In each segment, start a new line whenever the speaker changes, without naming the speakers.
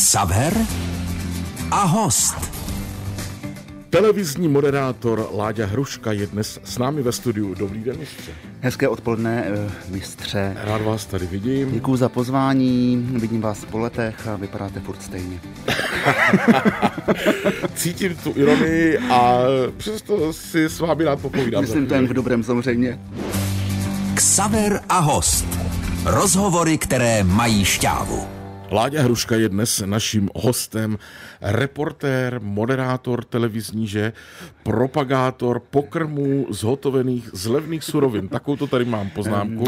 Xaver a host.
Televizní moderátor Láďa Hruška je dnes s námi ve studiu. Dobrý den, mistře.
Hezké odpoledne, eh, mistře.
Rád vás tady vidím.
Děkuji za pozvání, vidím vás po letech a vypadáte furt stejně.
Cítím tu ironii a přesto si s vámi rád popovídám.
Myslím to jen v dobrém samozřejmě.
Xaver a host. Rozhovory, které mají šťávu.
Láďa Hruška je dnes naším hostem, reportér, moderátor televizní, že propagátor pokrmů zhotovených z levných surovin. Takovou to tady mám poznámku.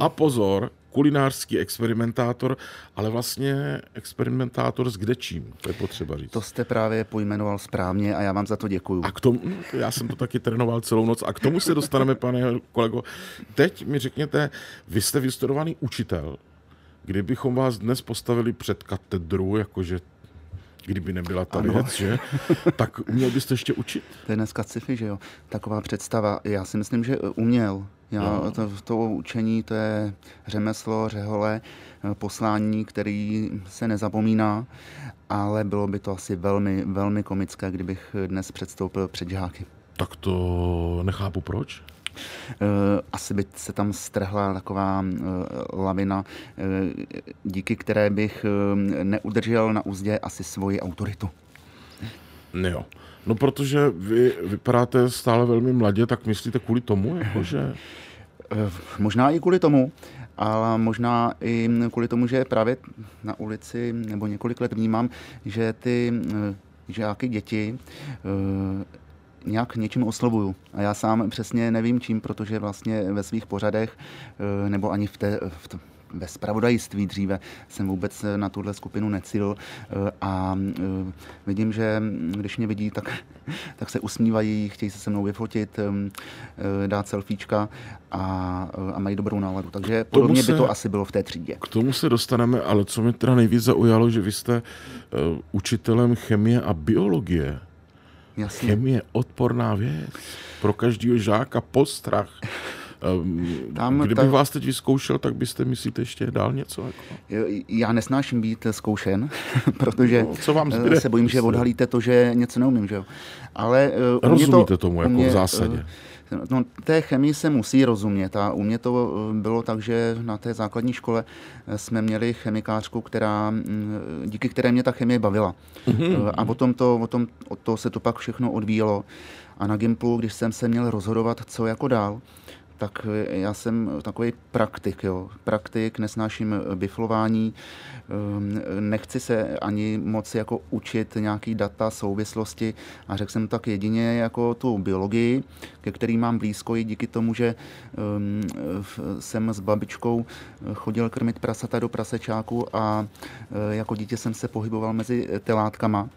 A pozor, kulinářský experimentátor, ale vlastně experimentátor s kdečím, to je potřeba říct.
To jste právě pojmenoval správně a já vám za to děkuju.
A k tomu, no, já jsem to taky trénoval celou noc a k tomu se dostaneme, pane kolego. Teď mi řekněte, vy jste vystudovaný učitel, Kdybychom vás dnes postavili před katedru, jakože kdyby nebyla ta ano. věc, že? Tak uměl byste ještě učit?
To je dneska sci-fi, že jo? Taková představa. Já si myslím, že uměl. Já, no. to, to učení, to je řemeslo, řehole, poslání, který se nezapomíná, ale bylo by to asi velmi, velmi komické, kdybych dnes předstoupil před žáky.
Tak to nechápu proč.
Eh, asi by se tam strhla taková eh, lavina, eh, díky které bych neudržel na úzdě asi svoji autoritu.
Jo. No protože vy vypadáte stále velmi mladě, tak myslíte kvůli tomu, jakože...
Možná i kvůli tomu, ale možná i kvůli tomu, že právě na ulici nebo několik let vnímám, že ty žáky, děti nějak něčím oslovuju. A já sám přesně nevím čím, protože vlastně ve svých pořadech eh, nebo ani v té, v té ve spravodajství dříve jsem vůbec na tuhle skupinu necil eh, a eh, vidím, že když mě vidí, tak, tak se usmívají, chtějí se se mnou vyfotit, dát selfiečka a, a mají dobrou náladu. Takže podobně se, by to asi bylo v té třídě.
K tomu se dostaneme, ale co mě teda nejvíc zaujalo, že vy jste učitelem chemie a biologie. Jasně. Chemie odporná věc. Pro každého žáka postrach. Ehm, Tam Kdybych ta... vás teď vyzkoušel, tak byste myslíte ještě dál něco? Jako?
Já nesnáším být zkoušen, protože
no, co vám zbyde?
se bojím, že odhalíte to, že něco neumím. Že jo?
Ale uh, Rozumíte to, tomu jako mě, v zásadě? Uh,
No, té chemii se musí rozumět a u mě to eh, bylo tak, že na té základní škole eh, jsme měli chemikářku, která, mm, díky které mě ta chemie bavila. Mm-hmm. A potom to, o tom, o to se to pak všechno odvíjelo. A na Gimplu, když jsem se měl rozhodovat, co jako dál, tak já jsem takový praktik, jo. Praktik, nesnáším biflování, ehm, nechci se ani moc jako učit nějaký data, souvislosti a řekl jsem tak jedině jako tu biologii, ke který mám blízko i díky tomu, že ehm, jsem s babičkou chodil krmit prasata do prasečáku a jako dítě jsem se pohyboval mezi telátkama.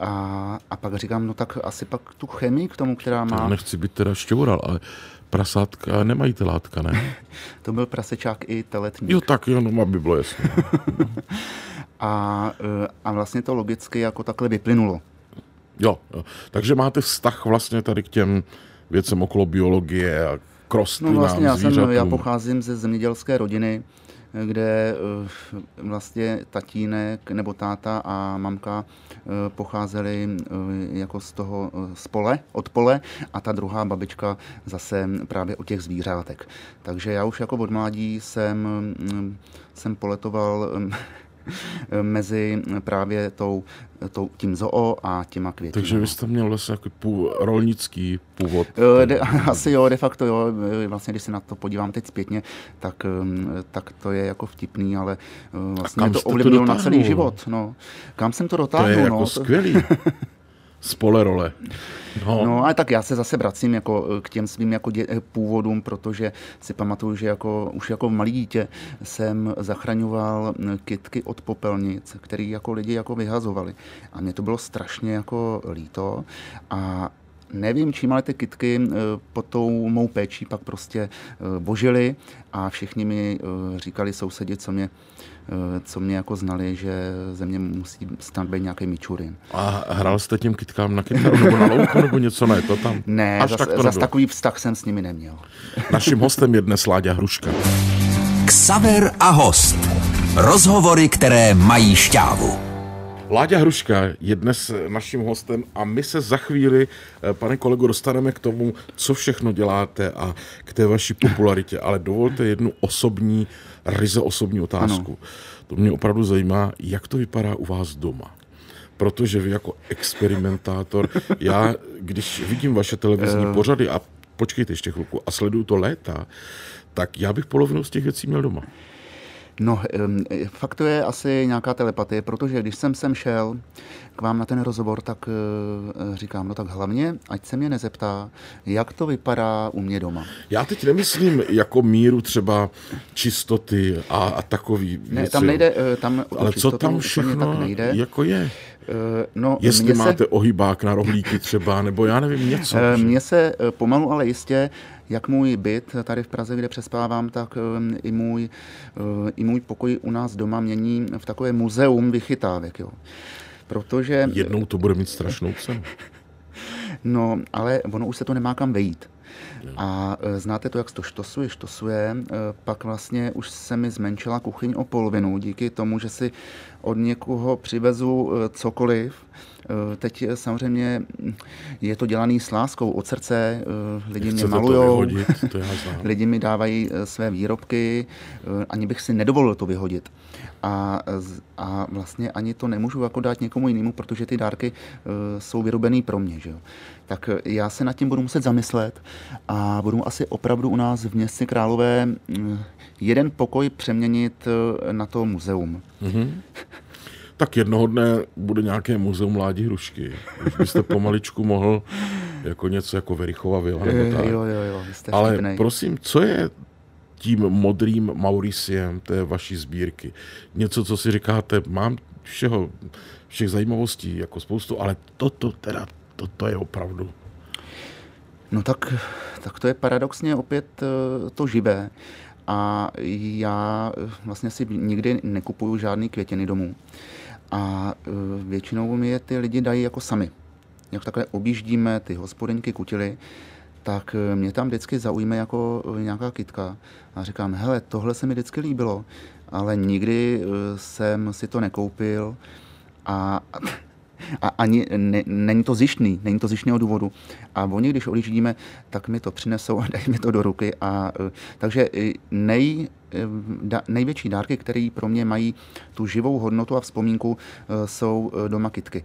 A, a pak říkám, no tak asi pak tu chemii k tomu, která má...
Já nechci být teda šťoural, ale prasátka nemají telátka, ne?
to byl prasečák i teletník.
Jo, tak jo, no, aby bylo jasné.
a, e, a vlastně to logicky jako takhle vyplynulo.
Jo, jo, takže máte vztah vlastně tady k těm věcem okolo biologie a k rostlinám, No vlastně já, jsem,
já pocházím ze zemědělské rodiny, kde eh, vlastně tatínek nebo táta a mamka eh, pocházeli eh, jako z toho spole, od pole a ta druhá babička zase právě o těch zvířátek. Takže já už jako od mládí jsem, mm, jsem poletoval mezi právě tou, tou, tím zoo a těma květy.
Takže vy jste měl vlastně jako půl, rolnický původ.
De, asi jo, de facto jo. Vlastně, když se na to podívám teď zpětně, tak, um, tak to je jako vtipný, ale uh, vlastně to ovlivnilo na celý život. No. Kam jsem to dotáhl? To
je
no?
jako skvělý. Spolerole.
No. no, ale tak já se zase vracím jako k těm svým jako dě, původům, protože si pamatuju, že jako, už jako malý dítě jsem zachraňoval kitky od popelnic, které jako lidi jako vyhazovali. A mě to bylo strašně jako líto a nevím, čím ale ty kitky eh, pod tou mou péčí pak prostě eh, božily a všichni mi eh, říkali sousedi, co mě co mě jako znali, že ze mě musí snad být nějaký mičurin.
A hrál jste tím kytkám na kytaru nebo na louku nebo něco ne? To tam
ne, Až zas, tak to zas takový vztah jsem s nimi neměl.
Naším hostem je dnes Láďa Hruška.
Ksaver a host. Rozhovory, které mají šťávu.
Láďa Hruška je dnes naším hostem a my se za chvíli, eh, pane kolego, dostaneme k tomu, co všechno děláte a k té vaší popularitě, ale dovolte jednu osobní, ryze osobní otázku. Ano. To mě opravdu zajímá, jak to vypadá u vás doma protože vy jako experimentátor, já, když vidím vaše televizní eh. pořady a počkejte ještě chvilku a sleduju to léta, tak já bych polovinu z těch věcí měl doma.
No, fakt to je asi nějaká telepatie, protože když jsem sem šel k vám na ten rozhovor, tak eh, říkám, no tak hlavně, ať se mě nezeptá, jak to vypadá u mě doma.
Já teď nemyslím jako míru třeba čistoty a, a takový
Ne, věci, tam nejde, eh, tam
Ale co tam všechno tak nejde. jako je? Eh, no, Jestli máte se... ohybák na rohlíky třeba, nebo já nevím, něco.
Mně se pomalu, ale jistě jak můj byt tady v Praze, kde přespávám, tak i můj, i můj pokoj u nás doma mění v takové muzeum vychytávek. Jo. Protože...
Jednou to bude mít strašnou cenu.
No, ale ono už se to nemá kam vejít. A uh, znáte to, jak to štosuje, štosuje, uh, pak vlastně už se mi zmenšila kuchyň o polovinu díky tomu, že si od někoho přivezu cokoliv, Eh, teď samozřejmě je to dělaný s láskou od srdce, eh, lidi mě malujou, lidi mi dávají eh, své výrobky, ani bych si nedovolil to vyhodit. A, a vlastně ani to nemůžu jako dát někomu jinému, protože ty dárky jsou vyrobený pro mě. Že jo? Tak já se nad tím budu muset zamyslet a budu asi opravdu u nás v městě Králové mm, jeden pokoj přeměnit na to muzeum. Mm-hmm
tak jednoho dne bude nějaké muzeum Ládi Hrušky. Už byste pomaličku mohl jako něco jako Verichova vila nebo tak.
Jo, jo, jo, jste
Ale vtipnej. prosím, co je tím modrým Mauriciem té vaší sbírky? Něco, co si říkáte, mám všeho, všech zajímavostí, jako spoustu, ale toto teda, toto je opravdu.
No tak, tak to je paradoxně opět eh, to živé. A já vlastně si nikdy nekupuju žádný květiny domů. A e, většinou mi je ty lidi dají jako sami. Jak takhle objíždíme ty hospodinky, kutily, tak e, mě tam vždycky zaujme jako e, nějaká kitka. A říkám, hele, tohle se mi vždycky líbilo, ale nikdy jsem si to nekoupil. A a ani ne, není to zjištný, není to zjištného důvodu. A oni, když odjíždíme, tak mi to přinesou a dají mi to do ruky. A, e, takže nej, e, da, největší dárky, které pro mě mají tu živou hodnotu a vzpomínku, jsou doma kitky.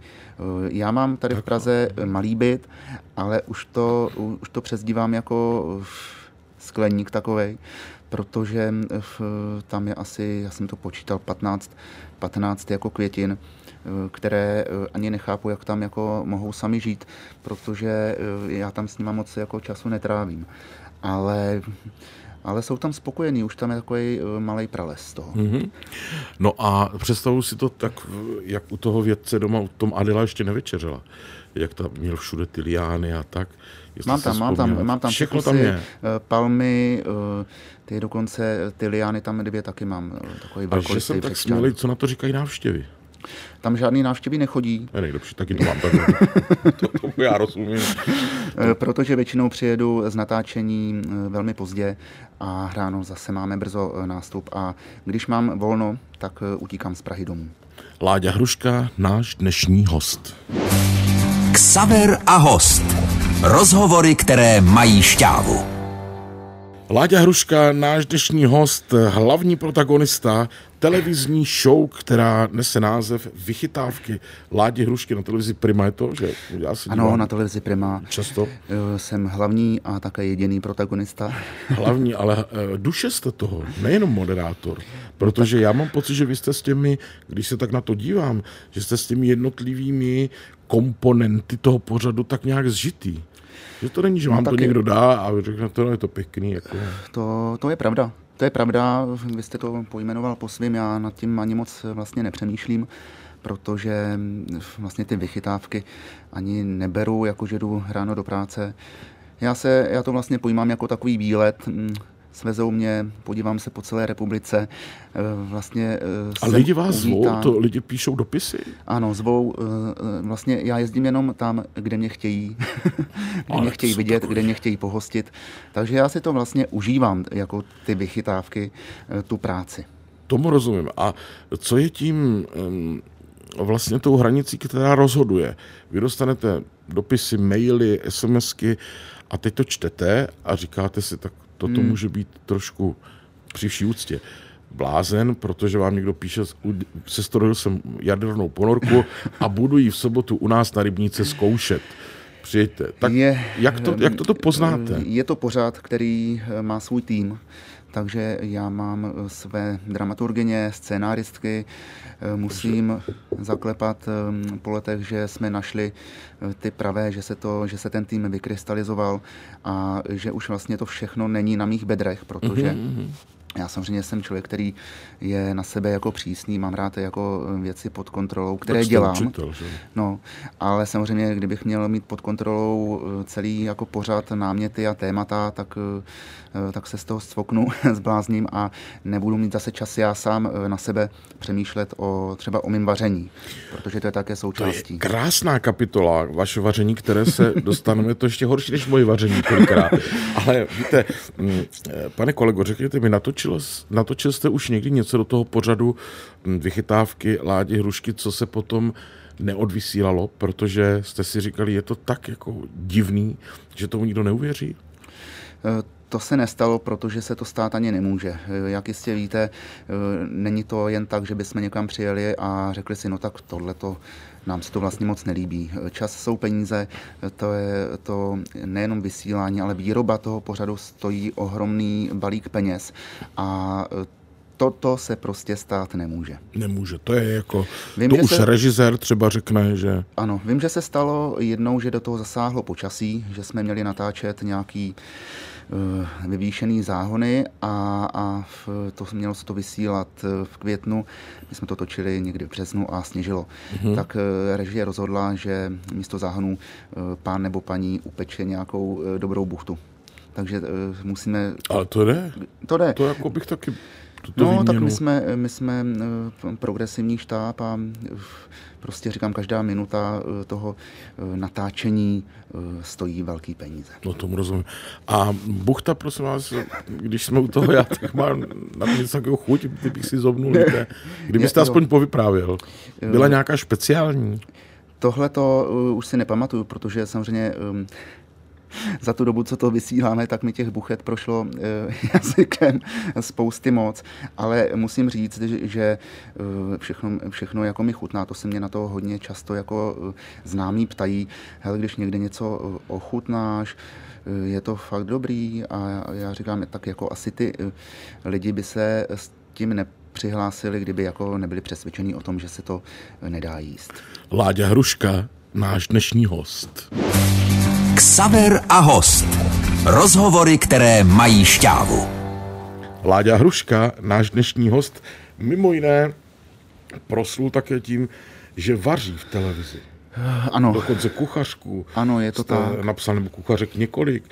Já mám tady v Praze malý byt, ale už to, už to přezdívám jako skleník takovej, protože tam je asi, já jsem to počítal, 15, 15 jako květin které eh, ani nechápu, jak tam jako mohou sami žít, protože eh, já tam s nima moc jako času netrávím. Ale ale jsou tam spokojení, už tam je takový eh, malý prales z toho. Mm-hmm.
No a představuji si to tak, jak u toho vědce doma, u tom Adela ještě nevečeřela, jak tam měl všude ty liány a tak.
Mám tam, mám tam, mám tam
všechno tam je.
palmy, ty dokonce, ty liány tam dvě taky mám.
Takový a že jsem tak smělý, co na to říkají návštěvy?
Tam žádný návštěvy nechodí.
Je nejlepší, taky to mám tak. to, to, já rozumím.
Eh, protože většinou přijedu z natáčení eh, velmi pozdě a ráno zase máme brzo eh, nástup a když mám volno, tak utíkám z Prahy domů.
Láďa Hruška, náš dnešní host.
Ksaver a host. Rozhovory, které mají šťávu.
Láďa Hruška, náš dnešní host, hlavní protagonista televizní show, která nese název Vychytávky Ládě Hrušky na televizi Prima. Je to, že
já si Ano, na televizi Prima.
Často.
Eh, jsem hlavní a také jediný protagonista.
Hlavní, ale eh, duše jste toho, nejenom moderátor. Protože já mám pocit, že vy jste s těmi, když se tak na to dívám, že jste s těmi jednotlivými komponenty toho pořadu tak nějak zžitý. Že to není, že no vám to někdo dá a řekne, to je to pěkný. Jako.
To, to je pravda. To je pravda, vy jste to pojmenoval po svým, já nad tím ani moc vlastně nepřemýšlím, protože vlastně ty vychytávky ani neberu, jako že jdu ráno do práce. Já, se, já to vlastně pojímám jako takový výlet, svezou mě, podívám se po celé republice. Eh, vlastně
eh, A lidi vás uvítán. zvou? To lidi píšou dopisy?
Ano, zvou. Eh, vlastně já jezdím jenom tam, kde mě chtějí. kde mě chtějí vidět, kde mě chtějí pohostit. Takže já si to vlastně užívám, jako ty vychytávky, tu práci.
Tomu rozumím. A co je tím vlastně tou hranicí, která rozhoduje. Vy dostanete dopisy, maily, SMSky a teď to čtete a říkáte si, tak toto hmm. může být trošku při vší úctě blázen, protože vám někdo píše, sestrojil jsem jadernou ponorku a budu ji v sobotu u nás na Rybníce zkoušet. Přijďte. Tak je, jak, to, jak to poznáte?
Je to pořád, který má svůj tým takže já mám eh, své dramaturgině, scénáristky, eh, musím zaklepat eh, po letech, že jsme našli ty pravé, že se, to, že se ten tým vykrystalizoval a že už vlastně to všechno není na mých bedrech, protože mm-hmm. Já samozřejmě jsem člověk, který je na sebe jako přísný, mám rád jako věci pod kontrolou, které tak dělám.
Učitel, že?
No, ale samozřejmě, kdybych měl mít pod kontrolou celý jako pořád náměty a témata, tak Eh, tak se z toho stvoknu, zblázním a nebudu mít zase čas já sám eh, na sebe přemýšlet o třeba o mým vaření, protože to je také součástí.
To je krásná kapitola, vaše vaření, které se dostaneme, to ještě horší než moje vaření kolikrát. Ale víte, mm, eh, pane kolego, řekněte mi, natočil, natočil jste už někdy něco do toho pořadu mm, vychytávky Ládi Hrušky, co se potom neodvysílalo, protože jste si říkali, je to tak jako divný, že tomu nikdo neuvěří?
To se nestalo, protože se to stát ani nemůže. Jak jistě víte, není to jen tak, že bychom někam přijeli a řekli si, no tak tohle to nám se to vlastně moc nelíbí. Čas jsou peníze, to je to nejenom vysílání, ale výroba toho pořadu stojí ohromný balík peněz a toto se prostě stát nemůže.
Nemůže, to je jako, vím, to už se, režisér třeba řekne, že...
Ano, vím, že se stalo jednou, že do toho zasáhlo počasí, že jsme měli natáčet nějaký Eh, vyvýšený záhony a, a v, to mělo se to vysílat eh, v květnu. My jsme to točili někdy v březnu a sněžilo. Mm-hmm. Tak eh, režie rozhodla, že místo záhonů pán nebo paní upeče nějakou dobrou buchtu. Takže musíme...
Ale to jde?
To jde.
To jako bych taky
tuto no, výměnu. tak my jsme, my jsme progresivní štáb a prostě říkám, každá minuta eh, toho eh, natáčení eh, stojí velký peníze.
No tomu rozumím. A buchta, prosím vás, když jsme u toho, já tak mám na to něco takovou chuť, kdybych si zobnul, kdybyste je, aspoň povyprávěl. Byla nějaká speciální?
Tohle to už si nepamatuju, protože samozřejmě za tu dobu, co to vysíláme, tak mi těch buchet prošlo eh, jazykem spousty moc, ale musím říct, že eh, všechno, všechno jako mi chutná, to se mě na to hodně často jako eh, známí ptají, hele, když někde něco ochutnáš, je to fakt dobrý a já říkám, tak jako asi ty lidi by se s tím ne přihlásili, kdyby jako nebyli přesvědčení o tom, že se to nedá jíst.
Láďa Hruška, náš dnešní host.
Ksaver a host. Rozhovory, které mají šťávu.
Láďa Hruška, náš dnešní host, mimo jiné proslul také tím, že vaří v televizi.
Ano.
Dokonce kuchařku.
Ano, je to tak.
Napsal nebo kuchařek několik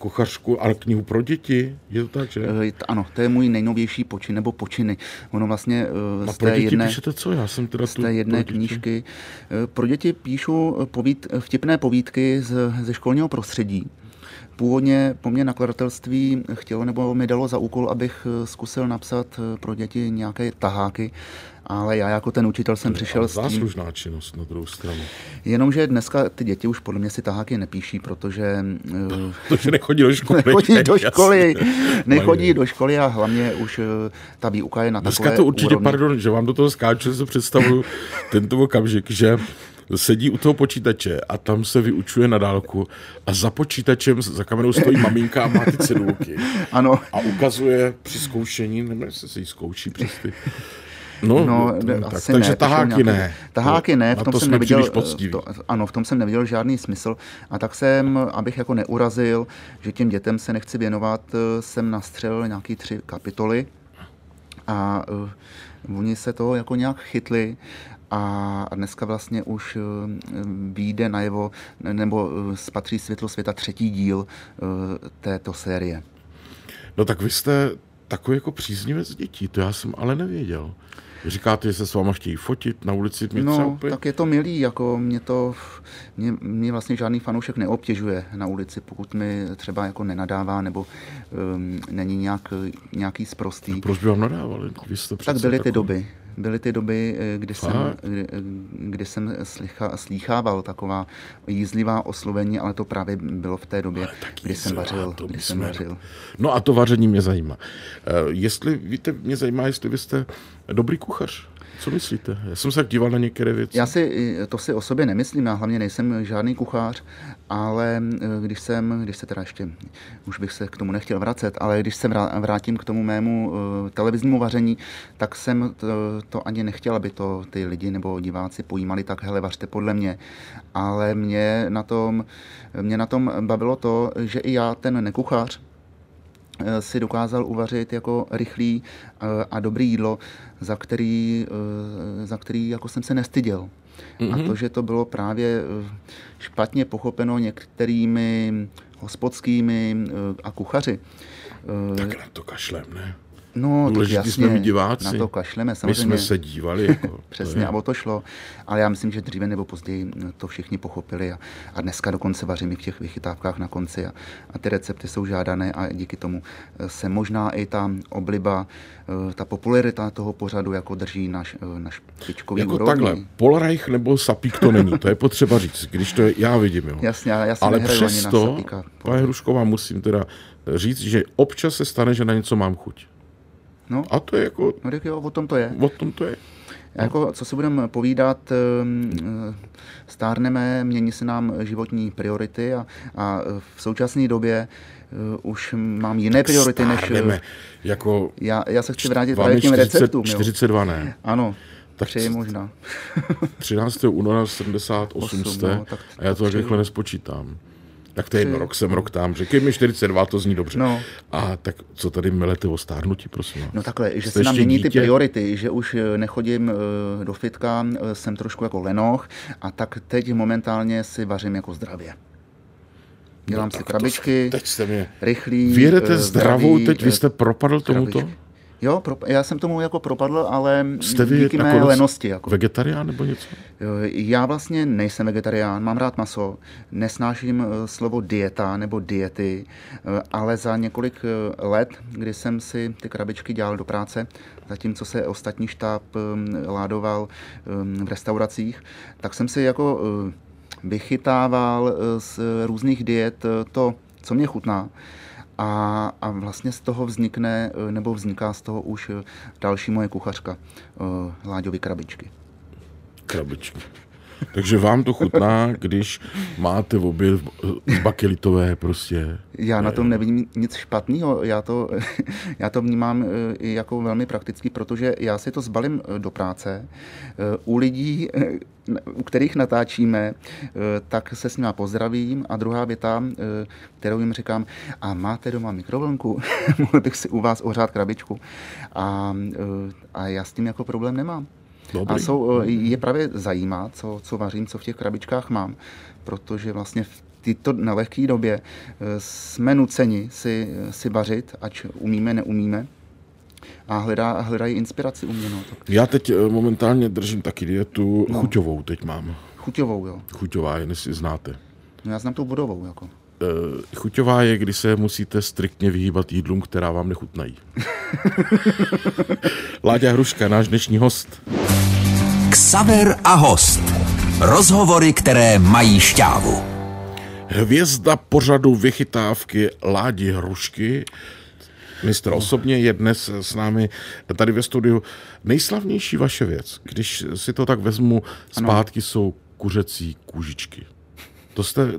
kuchařku a knihu pro děti, je to tak, že?
Eh, ano, to je můj nejnovější počin, nebo počiny. Ono vlastně
a z té pro děti jedné, píšete co? Já jsem teda
z té jedné pro knížky. Uh, pro děti píšu povíd, vtipné povídky z, ze školního prostředí. Původně po mně nakladatelství chtělo nebo mi dalo za úkol, abych zkusil napsat pro děti nějaké taháky, ale já jako ten učitel jsem přišel s tím...
Záslužná činnost na druhou stranu.
Jenomže dneska ty děti už podle mě si taháky nepíší, protože...
Protože nechodí do školy.
Nechodí do školy, nechodí do školy a hlavně už eh, ta výuka je na
Dneska takové to určitě, úrovni. pardon, že vám do toho skáču, se představuju tento okamžik, že sedí u toho počítače a tam se vyučuje na dálku a za počítačem, za kamerou stojí maminka a má ty cedulky.
Ano.
A ukazuje při zkoušení, nevím, jestli se jí zkouší přes ty No, no
asi tak, takže
ne, taháky ne.
Taháky ne, v tom to jsem neviděl, to, ano, v tom jsem neviděl žádný smysl. A tak jsem, abych jako neurazil, že těm dětem se nechci věnovat, jsem nastřelil nějaký tři kapitoly a uh, oni se toho jako nějak chytli a dneska vlastně už vyjde najevo, nebo spatří světlo světa třetí díl této série.
No tak vy jste takový jako příznivec dětí, to já jsem ale nevěděl. Říkáte, že se s váma chtějí fotit na ulici?
Mě no, úplně... tak je to milý, jako mě to, mě, mě vlastně žádný fanoušek neobtěžuje na ulici, pokud mi třeba jako nenadává nebo um, není nějak, nějaký sprostý.
Tak proč by vám nadávali? Vy jste
tak byly ty takový... doby. Byly ty doby, kdy jsem, kdy, kdy jsem slycha, slýchával taková jízlivá oslovení, ale to právě bylo v té době, kdy jsem vařil. Kdy jsem vařil.
No a to vaření mě zajímá. Jestli, víte, mě zajímá, jestli vy jste dobrý kuchař. Co myslíte? Já jsem se díval na některé věci.
Já si to si o sobě nemyslím, já hlavně nejsem žádný kuchař, ale eh, když jsem, když se teda ještě, už bych se k tomu nechtěl vracet, ale když se vrátím k tomu mému uh, televiznímu vaření, tak jsem to, to ani nechtěl, aby to ty lidi nebo diváci pojímali tak, hele, vařte podle mě. Ale mě na tom, mě na tom bavilo to, že i já, ten nekuchař, Eh, si dokázal uvařit jako rychlý eh, a dobrý jídlo, za který, eh, za který jako jsem se nestyděl. Mm-hmm. A mhm. to, že to bylo právě špatně pochopeno některými hospodskými a kuchaři.
Tak na to kašlem, ne?
No, Důležitý jasně, jsme my diváci. Na to kašleme, samozřejmě.
My jsme se dívali. Jako,
Přesně, a o to šlo. Ale já myslím, že dříve nebo později to všichni pochopili a, a dneska dokonce vařím i v těch vychytávkách na konci a, a ty recepty jsou žádané a díky tomu eh, se možná i ta obliba, eh, ta popularita toho pořadu jako drží naš, eh, naš špičkový
Jako úrovni. takhle, Polreich nebo Sapík to není, to je potřeba říct, když to je, já vidím. Jo.
Jasně, já si
Ale přesto, pane Hrušková, musím teda říct, že občas se stane, že na něco mám chuť. No. A to je jako...
No tak jo, o tom to je.
O tom to je.
No. Jako, co si budeme povídat, ehm, eh, stárneme, mění se nám životní priority a, a v současné době uh, už mám jiné priority
stárneme, než... jako
já, já se chci vrátit právě k těm receptům.
42 ne?
Ano. Tak tři možná.
13. února 78 jste, no, tak, a já to tak rychle nespočítám. Tak to je jedno, rok jsem, rok tam. Řekej mi 42, to zní dobře. No. A tak co tady milete o stárnutí, prosím?
No takhle, že se nám mění ty priority, že už eh, nechodím eh, do fitka, eh, jsem trošku jako lenoch a tak teď momentálně si vařím jako zdravě. Dělám no, si krabičky,
teď jste mě...
rychlý,
Vědete zdravou, teď vy jste propadl tomuto?
Jo, pro, já jsem tomu jako propadl, ale Jste vy díky mé lenosti. Jako.
Vegetarián nebo něco?
Já vlastně nejsem vegetarián, mám rád maso, nesnáším eh, slovo dieta nebo diety, eh, ale za několik eh, let, kdy jsem si ty krabičky dělal do práce, zatímco se ostatní štáb ládoval v restauracích, tak jsem si jako vychytával z různých diet to, co mě chutná. A, a vlastně z toho vznikne, eh, nebo vzniká z toho už eh, další moje kuchařka, eh, Láďovy krabičky.
Krabičky. Takže vám to chutná, když máte v obě bakelitové prostě.
Já na tom nevidím nic špatného. Já to, já to vnímám i jako velmi praktický, protože já si to zbalím do práce. U lidí, u kterých natáčíme, tak se s nimi pozdravím. A druhá věta, kterou jim říkám, a máte doma mikrovlnku? Mohl bych si u vás ohřát krabičku. A, a já s tím jako problém nemám. Dobrý. A jsou, eh, je právě zajímá, co, co vařím, co v těch krabičkách mám, protože vlastně v této nelehké době eh, jsme nuceni si, si vařit, ať umíme, neumíme a hledá, hledají inspiraci u mě. No, tak.
Já teď eh, momentálně držím taky dietu no. chuťovou, teď mám.
Chuťovou, jo.
Chuťová, jen si znáte.
No já znám tu vodovou, jako.
Uh, chuťová je, kdy se musíte striktně vyhýbat jídlům, která vám nechutnají. Láďa Hruška, náš dnešní host.
Ksaver a host. Rozhovory, které mají šťávu.
Hvězda pořadu vychytávky Ládi Hrušky Mistr osobně je dnes s námi tady ve studiu. Nejslavnější vaše věc, když si to tak vezmu zpátky, ano. jsou kuřecí kůžičky. To jste,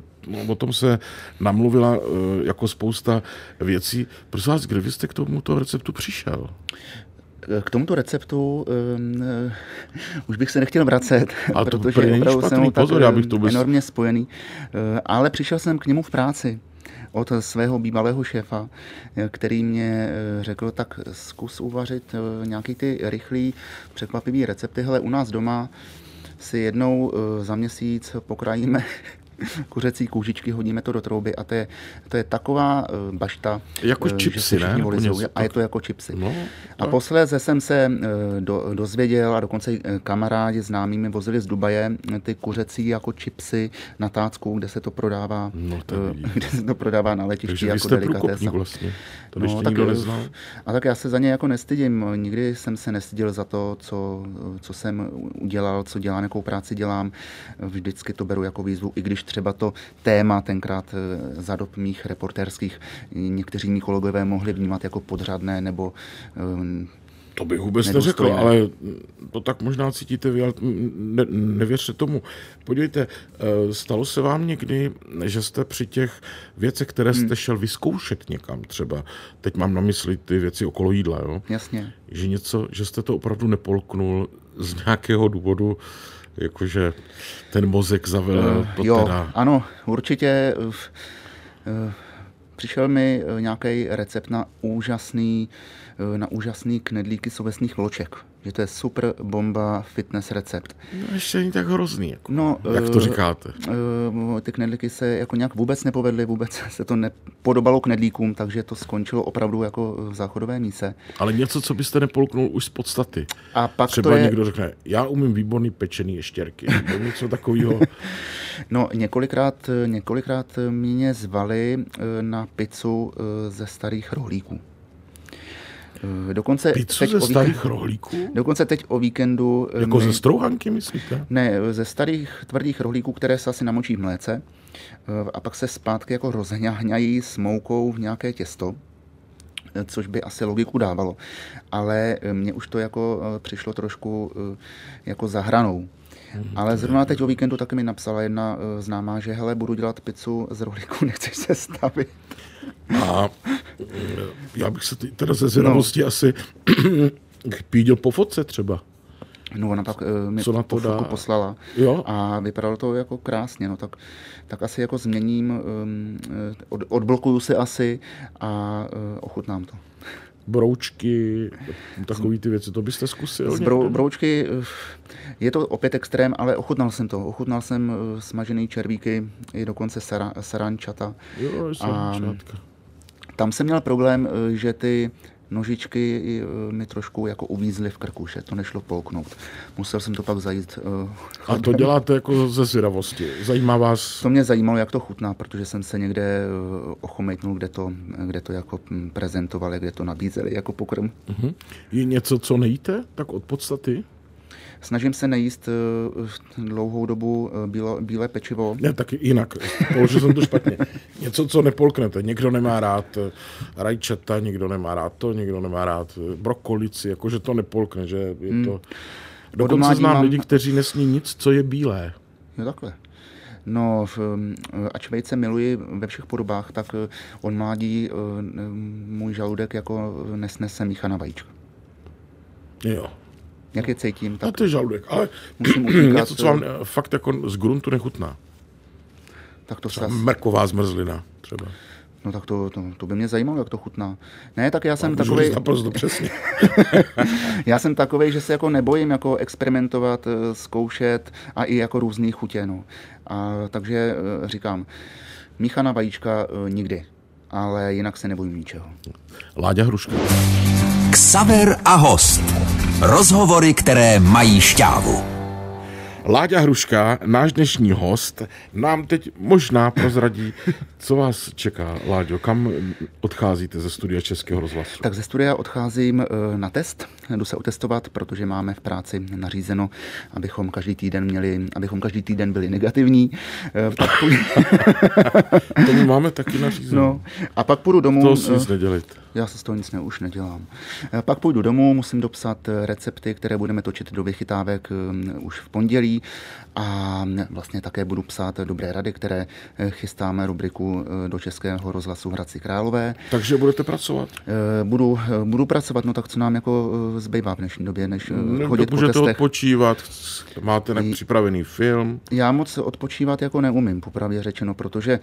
o tom se namluvila uh, jako spousta věcí. Prosím vás, kde vy jste k tomuto receptu přišel?
K tomuto receptu um, uh, už bych se nechtěl vracet, A to protože opravdu jsem tak pozor, já bych to bys... enormně spojený. Uh, ale přišel jsem k němu v práci od svého bývalého šéfa, který mě řekl, tak zkus uvařit nějaký ty rychlý, překvapivý recepty. Hele, u nás doma si jednou za měsíc pokrájíme kuřecí kůžičky, hodíme to do trouby a to je, to je taková uh, bašta,
jako uh, čipsy, ne?
a je to jako čipsy. No, a posléze jsem se uh, do, dozvěděl a dokonce kamarádi známými vozili z Dubaje ty kuřecí jako čipsy na tácku, kde se to prodává, no, to kde se to prodává na letišti Takže jako delikatesa.
vlastně. To no, tak, neznal.
A tak já se za ně jako nestydím. Nikdy jsem se nestydil za to, co, co jsem udělal, co dělám, jakou práci dělám. Vždycky to beru jako výzvu, i když třeba to téma tenkrát eh, za dob mých reportérských někteří mý kolegové mohli vnímat jako podřadné nebo
eh, to bych vůbec neřekl, ale to tak možná cítíte vy, ale ne, nevěřte tomu. Podívejte, eh, stalo se vám někdy, že jste při těch věcech, které jste hmm. šel vyzkoušet někam třeba, teď mám na mysli ty věci okolo jídla, jo?
Jasně.
Že něco, že jste to opravdu nepolknul z nějakého důvodu, jakože ten mozek zavelel uh,
jo,
teda...
ano, určitě. Uh, uh, přišel mi nějaký recept na úžasný Eh, na úžasný knedlíky z ovesných vloček. Že to je super bomba fitness recept.
No, ještě není tak hrozný, jako, no, jak to eh, říkáte.
Uh, ty knedlíky se jako nějak vůbec nepovedly, vůbec se to nepodobalo knedlíkům, takže to skončilo opravdu jako v záchodové míse.
Ale něco, co byste nepolknul už z podstaty. A pak Třeba to je... někdo řekne, já umím výborný pečený ještěrky, nebo něco takového.
no, několikrát, několikrát mě zvali na pizzu ze starých rohlíků.
Eh, dokonce Pizzu teď ze o starých víkendu, rohlíků?
Dokonce teď o víkendu...
Eh, jako my, ze strouhanky, myslíte?
Ne, ze starých tvrdých rohlíků, které se asi namočí v mléce eh, a pak se zpátky jako rozhňají s moukou v nějaké těsto což by asi logiku dávalo. Ale mně už to jako přišlo trošku jako za hranou. Hmm, Ale zrovna teď o víkendu taky mi napsala jedna známá, že hele, budu dělat pizzu z rohlíku, nechceš se stavit.
A já bych se teda ze zvědavosti no. asi píděl po fotce třeba.
No ona pak uh, mi Co na to dá? poslala jo? a vypadalo to jako krásně, no tak, tak asi jako změním, um, od, odblokuju se asi a uh, ochutnám to.
Broučky, takové ty věci, to byste zkusil?
Z brou, broučky, je to opět extrém, ale ochutnal jsem to. Ochutnal jsem smažené červíky, i dokonce sara, sarančata.
Jo, sarančatka. A,
tam jsem měl problém, eh, že ty nožičky eh, mi trošku jako uvízly v krku, že to nešlo polknout. Musel jsem to pak zajít.
Uh, a to děláte jako ze zvědavosti? Zajímá vás?
To mě zajímalo, jak to chutná, protože jsem se někde uh, ochomejtnul, kde to, kde to jako prezentovali, kde to nabízeli jako pokrm. Uh-huh.
Je něco, co nejíte, tak od podstaty?
Snažím se nejíst eh, dlouhou dobu eh, bílo, bílé pečivo.
Ne, tak jinak. Položil jsem to špatně. Něco, co nepolknete. Někdo nemá rád eh, rajčata, někdo nemá rád to, někdo nemá rád brokolici, jakože to nepolkne, že je hmm. to... Dokonce znám mám... lidi, kteří nesní nic, co je bílé.
Jo, takhle. No, ač vejce miluji ve všech podobách, tak on mládí můj žaludek jako nesnese míchaná vajíčka.
Jo
jak je cítím.
Tak a to je žaludek, ale musím utíkat. něco, co vám eh, fakt jako z gruntu nechutná. Tak to třeba mrková zmrzlina třeba.
No tak to, to, to by mě zajímalo, jak to chutná. Ne, tak já jsem takový.
Naprosto přesně.
já jsem takový, že se jako nebojím jako experimentovat, eh, zkoušet a i jako různý chutě. No. A, takže eh, říkám, míchaná vajíčka nikdy, ale jinak se nebojím ničeho.
Láďa Hruška.
Ksaver a host. Rozhovory, které mají šťávu.
Láďa Hruška, náš dnešní host, nám teď možná prozradí, co vás čeká, Láďo, kam odcházíte ze studia Českého rozhlasu?
Tak ze studia odcházím eh, na test, jdu se otestovat, protože máme v práci nařízeno, abychom každý týden měli, abychom každý týden byli negativní.
Eh, pak půjdu... to my máme taky nařízeno. No,
a pak půjdu domů.
To si nic eh, nedělejte.
Já se z toho nic ne, už nedělám. Pak půjdu domů, musím dopsat recepty, které budeme točit do vychytávek už v pondělí czyli a vlastně také budu psát dobré rady, které chystáme rubriku do Českého rozhlasu Hradci Králové.
Takže budete pracovat?
Budu, budu pracovat, no tak co nám jako zbývá v dnešní době, než ne, chodit
po testech. odpočívat, máte připravený film?
Já moc odpočívat jako neumím, popravdě řečeno, protože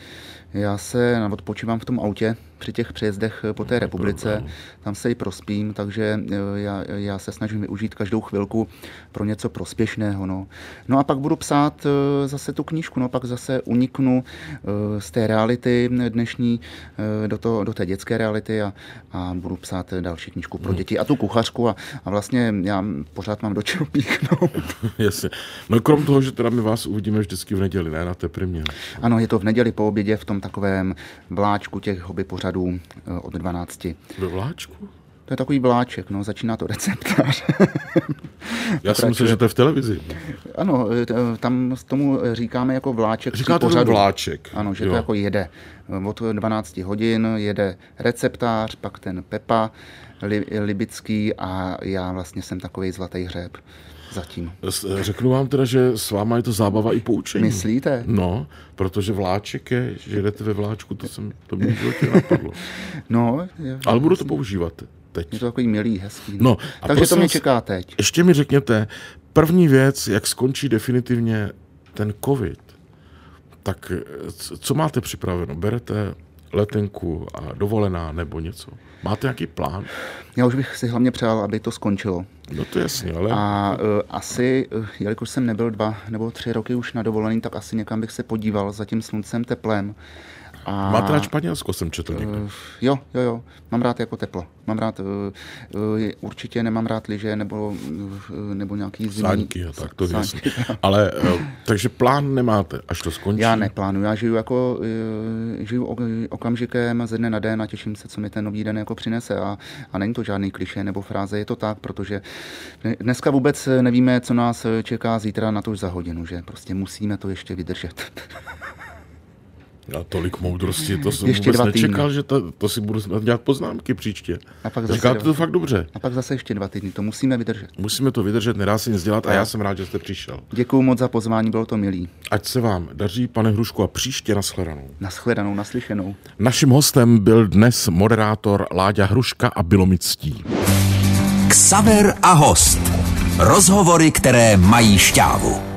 já se odpočívám v tom autě, při těch přejezdech po té republice, tam se i prospím, takže já, já se snažím využít každou chvilku pro něco prospěšného. No, no a pak budu psát zase tu knížku, no pak zase uniknu z té reality dnešní do, to, do té dětské reality a, a budu psát další knížku pro hmm. děti a tu kuchařku a, a vlastně já pořád mám do čeho píchnout.
Jasně. No krom toho, že teda my vás uvidíme vždycky v neděli, ne na té primě.
Ano, je to v neděli po obědě v tom takovém vláčku těch hobby pořadů eh, od 12.
Ve vláčku?
To je takový vláček, no, začíná to receptář.
Já jsem myslel, že to je v televizi.
Ano, tam tomu říkáme jako vláček.
Říkáte pořadu. vláček.
Ano, že jo. to jako jede. Od 12 hodin jede receptář, pak ten Pepa, li, Libický a já vlastně jsem takový zlatý hřeb zatím.
Řeknu vám teda, že s váma je to zábava i poučení.
Myslíte?
No, protože vláček je, že jdete ve vláčku, to, jsem, to mě životě napadlo.
no,
je, Ale budu to používat teď.
Je to takový milý, hezký. No, a Takže to mě čeká teď.
Ještě mi řekněte, první věc, jak skončí definitivně ten covid, tak co máte připraveno? Berete letenku a dovolená nebo něco? Máte nějaký plán?
Já už bych si hlavně přál, aby to skončilo.
No to jasně, ale...
A uh, asi, uh, jelikož jsem nebyl dva nebo tři roky už na dovolený, tak asi někam bych se podíval za tím sluncem teplem.
A... Máte rád Španělsko, jsem četl někde. Uh,
jo, jo, jo. Mám rád jako teplo. Mám rád, uh, uh, určitě nemám rád liže nebo, uh, nebo nějaký zimní...
Sáňky a tak, to je jasný. Ale, uh, takže plán nemáte, až to skončí?
Já neplánuju, já žiju jako, uh, žiju okamžikem ze dne na den a těším se, co mi ten nový den jako přinese a, a není to žádný kliše nebo fráze, je to tak, protože dneska vůbec nevíme, co nás čeká zítra na to už za hodinu, že prostě musíme to ještě vydržet.
A tolik moudrosti, to jsem ještě vůbec nečekal, týdny. že to, to si budu dělat poznámky příště. A pak zase Říkáte to fakt dobře.
A pak zase ještě dva týdny, to musíme vydržet.
Musíme to vydržet, nedá se nic dělat a, a já jsem rád, že jste přišel.
Děkuji moc za pozvání, bylo to milý.
Ať se vám daří, pane Hrušku, a příště nashledanou.
Nashledanou, naslyšenou.
Naším hostem byl dnes moderátor Láďa Hruška a bylo mi ctí.
Ksaver a host. Rozhovory, které mají šťávu.